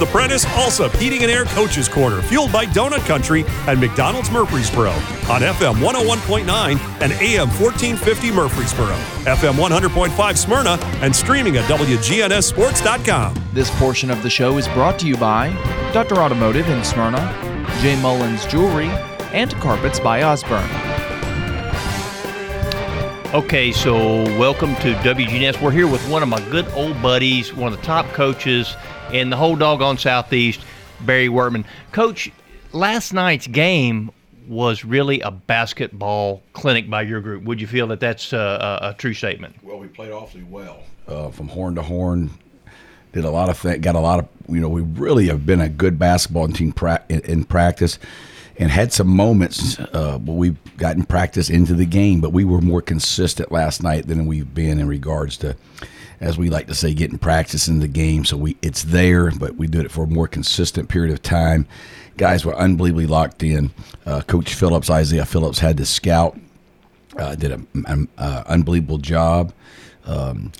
The Prentice Allsup Heating and Air Coaches Corner, fueled by Donut Country and McDonald's Murfreesboro on FM 101.9 and AM 1450 Murfreesboro, FM 100.5 Smyrna, and streaming at WGNSSports.com. This portion of the show is brought to you by Dr. Automotive in Smyrna, J. Mullins Jewelry, and Carpets by Osborne. Okay, so welcome to WGNS. We're here with one of my good old buddies, one of the top coaches in the whole doggone Southeast, Barry Wortman. Coach, last night's game was really a basketball clinic by your group. Would you feel that that's a, a true statement? Well, we played awfully well uh, from horn to horn. Did a lot of th- got a lot of you know we really have been a good basketball team pra- in, in practice and had some moments uh, where we've gotten practice into the game, but we were more consistent last night than we've been in regards to, as we like to say, getting practice in the game. So we it's there, but we did it for a more consistent period of time. Guys were unbelievably locked in. Uh, Coach Phillips, Isaiah Phillips, had to scout, uh, did an unbelievable job. Um,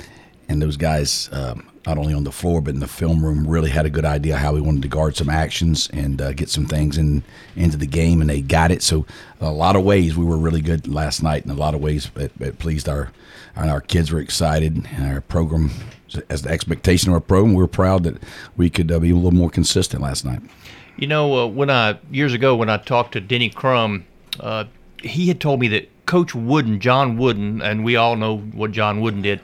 and those guys, um, not only on the floor but in the film room, really had a good idea how we wanted to guard some actions and uh, get some things in into the game, and they got it. So, a lot of ways we were really good last night. In a lot of ways, it, it pleased our and our kids were excited, and our program, as the expectation of our program, we are proud that we could uh, be a little more consistent last night. You know, uh, when I years ago when I talked to Denny Crum, uh, he had told me that Coach Wooden, John Wooden, and we all know what John Wooden did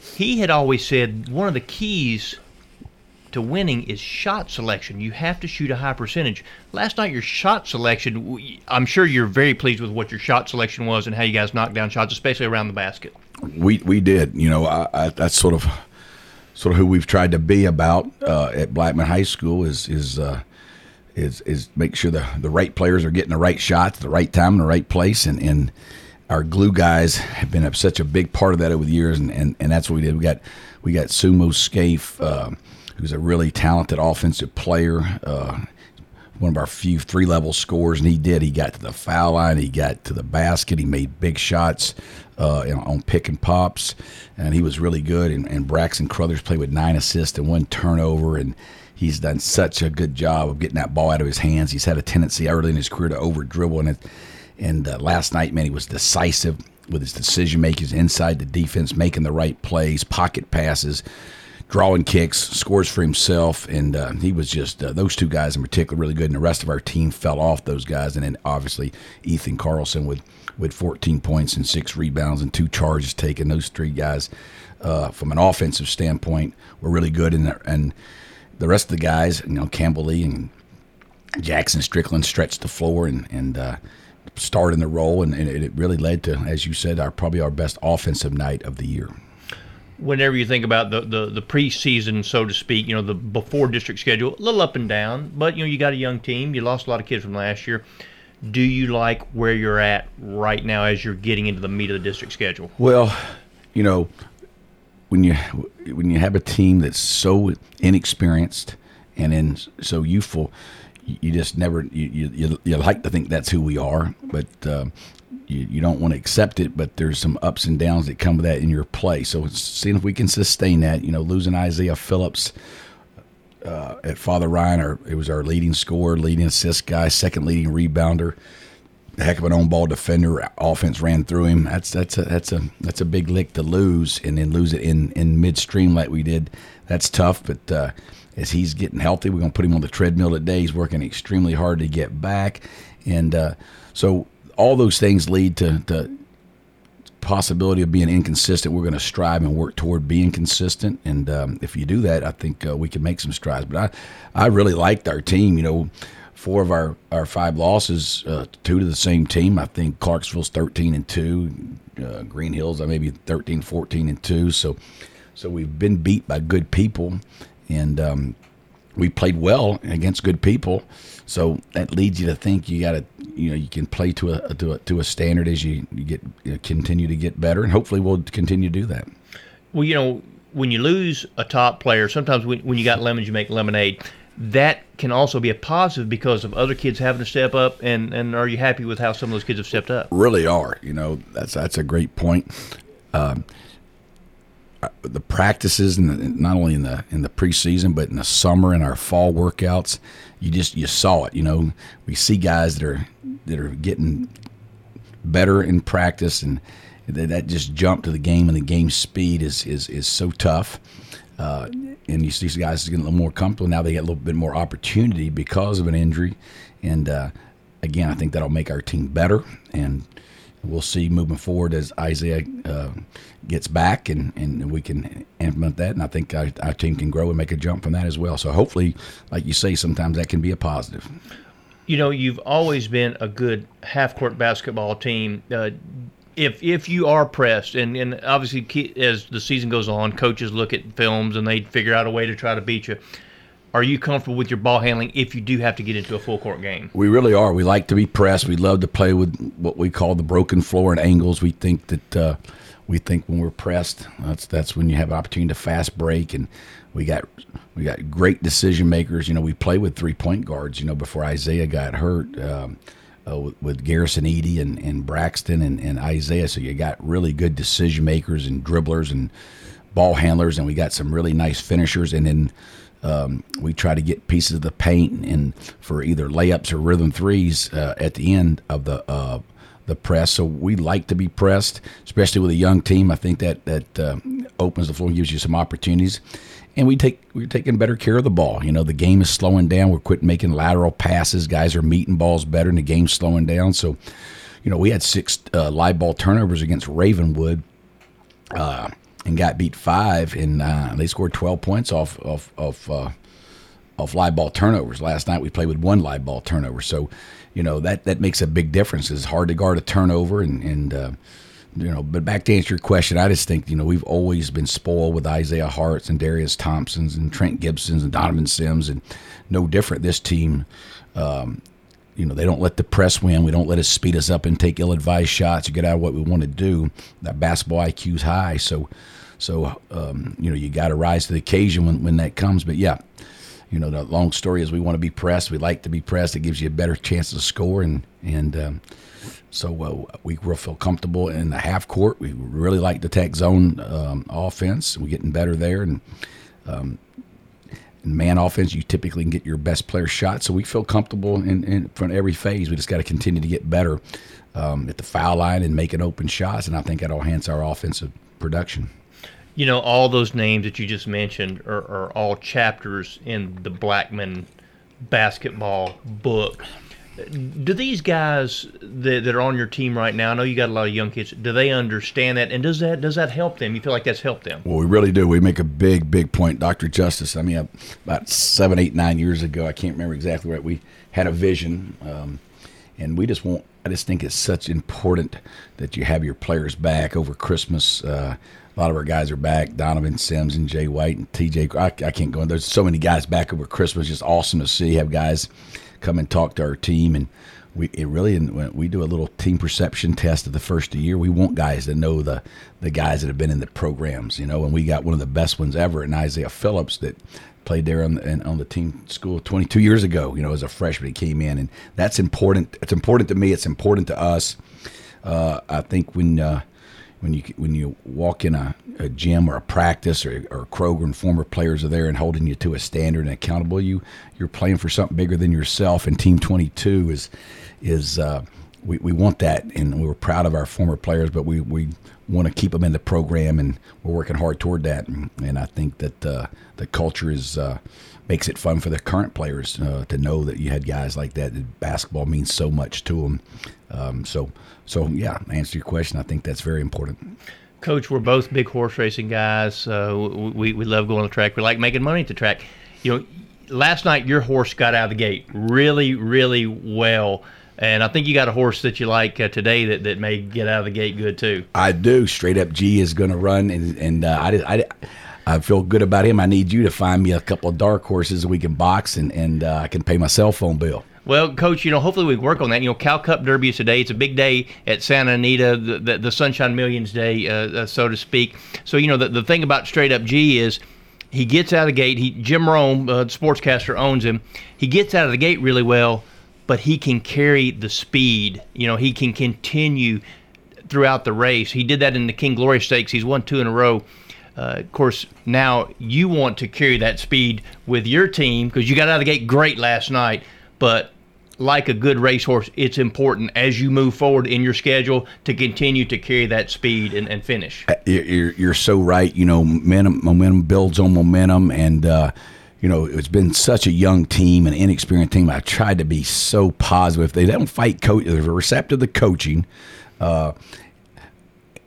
he had always said one of the keys to winning is shot selection. You have to shoot a high percentage. Last night, your shot selection, I'm sure you're very pleased with what your shot selection was and how you guys knocked down shots, especially around the basket. We we did. You know, I, I, that's sort of sort of who we've tried to be about uh, at Blackman High School is is uh, is is make sure the the right players are getting the right shots, the right time, in the right place, and and our glue guys have been such a big part of that over the years, and, and, and that's what we did. We got we got Sumo Scaife, uh, who's a really talented offensive player, uh, one of our few three level scorers, and he did. He got to the foul line, he got to the basket, he made big shots uh, you know, on pick and pops, and he was really good. And, and Braxton Crothers played with nine assists and one turnover, and he's done such a good job of getting that ball out of his hands. He's had a tendency early in his career to over dribble, and it and uh, last night, man, he was decisive with his decision making inside the defense, making the right plays, pocket passes, drawing kicks, scores for himself, and uh, he was just uh, those two guys in particular really good. And the rest of our team fell off those guys, and then obviously Ethan Carlson with with 14 points and six rebounds and two charges taken. Those three guys, uh, from an offensive standpoint, were really good, and and the rest of the guys, you know, Campbell Lee and Jackson Strickland stretched the floor and and uh, start in the role, and, and it really led to, as you said, our probably our best offensive night of the year whenever you think about the, the, the preseason, so to speak, you know, the before district schedule, a little up and down, but, you know, you got a young team. You lost a lot of kids from last year. Do you like where you're at right now as you're getting into the meat of the district schedule? Well, you know, when you when you have a team that's so inexperienced and then so youthful, you just never you, you you like to think that's who we are, but uh, you, you don't want to accept it. But there's some ups and downs that come with that in your play. So seeing if we can sustain that. You know, losing Isaiah Phillips uh, at Father Ryan, or it was our leading scorer, leading assist guy, second leading rebounder. A heck of an on ball defender. Offense ran through him. That's that's a that's a that's a big lick to lose, and then lose it in in midstream like we did. That's tough, but. Uh, as he's getting healthy. We're to put him on the treadmill today. He's working extremely hard to get back, and uh, so all those things lead to, to possibility of being inconsistent. We're going to strive and work toward being consistent, and um, if you do that, I think uh, we can make some strides. But I, I really liked our team. You know, four of our, our five losses, uh, two to the same team. I think Clarksville's 13 and two, uh, Green Hills, I maybe 13, 14 and two. So, so we've been beat by good people, and um, we played well against good people. So that leads you to think you got to, you know, you can play to a to a, to a standard as you, you get you know, continue to get better, and hopefully we'll continue to do that. Well, you know, when you lose a top player, sometimes when, when you got lemons, you make lemonade. That can also be a positive because of other kids having to step up. And, and are you happy with how some of those kids have stepped up? Really are. You know, that's that's a great point. Um, uh, the practices and not only in the in the preseason but in the summer and our fall workouts you just you saw it you know we see guys that are that are getting better in practice and that, that just jump to the game and the game speed is is is so tough uh, and you see these guys getting a little more comfortable now they get a little bit more opportunity because of an injury and uh, again I think that'll make our team better and we'll see moving forward as Isaiah uh, gets back and, and we can implement that. And I think our, our, team can grow and make a jump from that as well. So hopefully, like you say, sometimes that can be a positive. You know, you've always been a good half court basketball team. Uh, if if you are pressed, and, and obviously as the season goes on, coaches look at films and they figure out a way to try to beat you are you comfortable with your ball handling if you do have to get into a full court game? We really are. We like to be pressed. We love to play with what we call the broken floor and angles. We think that uh, we think when we're pressed, that's that's when you have an opportunity to fast break and we got we got great decision makers. You know, we play with three point guards. You know, before Isaiah got hurt. Um, uh, with, with, Garrison Eady and, and Braxton and, and Isaiah. So you got really good decision makers and dribblers and ball handlers, and we got some really nice finishers. And then um, we try to get pieces of the paint and for either layups or rhythm threes uh, at the end of the uh, the press. So we like to be pressed, especially with a young team. I think that that uh, opens the floor and gives you some opportunities. And we take we're taking better care of the ball. You know, the game is slowing down. We're quitting making lateral passes. Guys are meeting balls better, and the game's slowing down. So, you know, we had six uh, live ball turnovers against Ravenwood. Uh, and got beat five, and uh, they scored 12 points off of of uh, off live ball turnovers. Last night we played with one live ball turnover, so you know that that makes a big difference. It's hard to guard a turnover, and and uh, you know. But back to answer your question, I just think you know we've always been spoiled with Isaiah Harts and Darius Thompsons and Trent Gibsons and Donovan Sims, and no different. This team. Um, you know, they don't let the press win. We don't let it speed us up and take ill-advised shots to get out of what we want to do. That basketball IQ is high, so so um, you know you got to rise to the occasion when, when that comes. But yeah, you know the long story is we want to be pressed. We like to be pressed. It gives you a better chance to score, and and um, so uh, we will feel comfortable in the half court. We really like the tech zone um, offense. We're getting better there, and um, man offense, you typically can get your best player shot. So we feel comfortable in, in front of every phase. We just got to continue to get better um, at the foul line and making open shots, and I think that'll enhance our offensive production. You know, all those names that you just mentioned are, are all chapters in the Blackman basketball book do these guys that, that, are on your team right now? I know you got a lot of young kids. Do they understand that, and does that does that help them? You feel like that's helped them? Well, we really do. We make a big, big point, Doctor Justice. I mean, about seven, eight, nine years ago, I can't remember exactly right. We had a vision, um, and we just want. I just think it's such important that you have your players back over Christmas. Uh, a lot of our guys are back. Donovan Sims and Jay White and TJ. I, I can't go. in. There's so many guys back over Christmas. Just awesome to see. Have guys come and talk to our team and we it really we do a little team perception test of the first year. We want guys to know the the guys that have been in the programs, you know. And we got one of the best ones ever, in Isaiah Phillips, that played there on the on the team school 22 years ago. You know, as a freshman, he came in, and that's important. It's important to me. It's important to us. Uh, I think when uh, when you when you walk in a, a gym or a practice or, or Kroger and former players are there and holding you to a standard and accountable, you you're playing for something bigger than yourself. And Team 22 is is uh, we, we want that, and we're proud of our former players, but we, we want to keep them in the program, and we're working hard toward that. And, and I think that uh, the culture is uh, makes it fun for the current players uh, to know that you had guys like that. that basketball means so much to them. Um, so so yeah, answer your question. I think that's very important. Coach, we're both big horse racing guys. Uh, we we love going to track. We like making money at the track. You know, last night your horse got out of the gate really, really well. And I think you got a horse that you like uh, today that, that may get out of the gate good too. I do. Straight up G is going to run, and and uh, I, I, I feel good about him. I need you to find me a couple of dark horses we can box, and and uh, I can pay my cell phone bill. Well, Coach, you know, hopefully we work on that. You know, Cal Cup Derby is today. It's a big day at Santa Anita, the, the, the Sunshine Millions Day, uh, uh, so to speak. So, you know, the, the thing about Straight Up G is he gets out of the gate. He Jim Rome, uh, the sportscaster, owns him. He gets out of the gate really well, but he can carry the speed. You know, he can continue throughout the race. He did that in the King Glorious Stakes. He's won two in a row. Uh, of course, now you want to carry that speed with your team because you got out of the gate great last night. But like a good racehorse, it's important as you move forward in your schedule to continue to carry that speed and, and finish. You're, you're, you're so right. You know, momentum, momentum builds on momentum, and uh, you know it's been such a young team, an inexperienced team. I tried to be so positive. They don't fight coach. They're receptive to the coaching. Uh,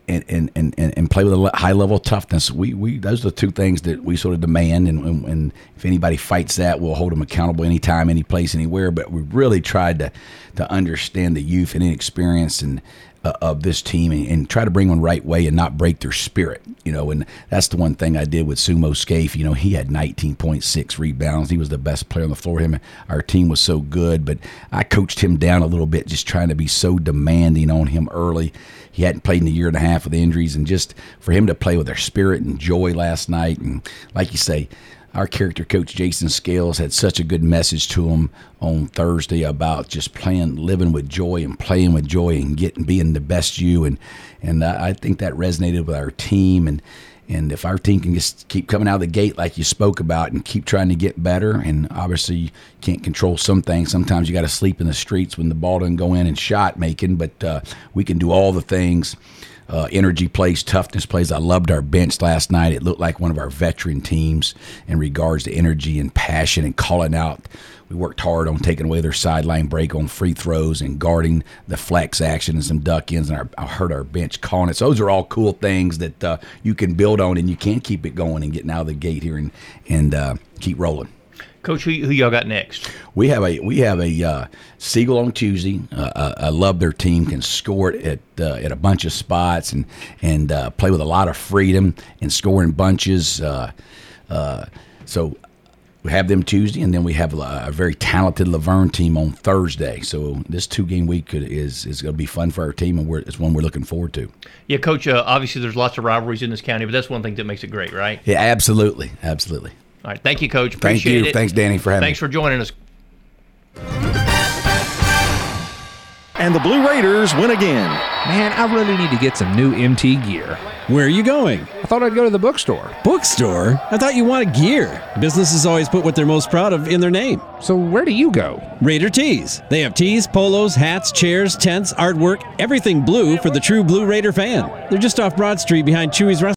and, and, and, and play with a high level of toughness. We, we those are the two things that we sort of demand. And, and, and, if anybody fights that, we'll hold them accountable anytime, any place, anywhere. But we really tried to to understand the youth and inexperience and uh, of this team and, and, try to bring them the right way and not break their spirit. You know, and that's the one thing I did with Sumo Scaife. You know, he had 19.6 rebounds. He was the best player on the floor. Him, our team was so good, but I coached him down a little bit, just trying to be so demanding on him early. He hadn't played in a year and a half with injuries, and just for him to play with their spirit and joy last night, and like you say, our character coach Jason Scales had such a good message to him on Thursday about just playing, living with joy and playing with joy and getting being the best you. And and I think that resonated with our team. And and if our team can just keep coming out of the gate like you spoke about and keep trying to get better and obviously you can't control some things. Sometimes you got to sleep in the streets when the ball doesn't go in and shot making but uh, we can do all the things uh, energy plays, toughness plays. I loved our bench last night. It looked like one of our veteran teams in regards to energy and passion and calling out. We worked hard on taking away their sideline break on free throws and guarding the flex action and some duck ins. And our, I heard our bench calling it. So those are all cool things that uh, you can build on and you can keep it going and getting out of the gate here and and uh, keep rolling. Coach, who, who y'all got next? We have a we have a uh, Siegel on Tuesday. Uh, uh I love their team. Can score it at uh, at a bunch of spots and and uh, play with a lot of freedom and score in bunches. Uh, so we have them Tuesday, and then we have a, a very talented La Vergne team on Thursday. So this two game week is is going to be fun for our team, and we're, it's one we're looking forward to. Yeah, Coach. obviously, there's lots of rivalries in this county, but that's one thing that makes it great, right? Yeah, absolutely, absolutely. All right. Thank you, Coach. Appreciate Thank you. It. Thanks, Danny, for having Thanks me. for joining us. And the Blue Raiders win again. Man, I really need to get some new MT gear. Where are you going? I thought I'd go to the bookstore. Bookstore? I thought you wanted gear. Businesses always put what they're most proud of in their name. So where do you go? Raider Tees. They have tees, polos, hats, chairs, tents, artwork, everything blue for the true Blue Raider fan. They're just off Broad Street behind Chewy's Restaurant.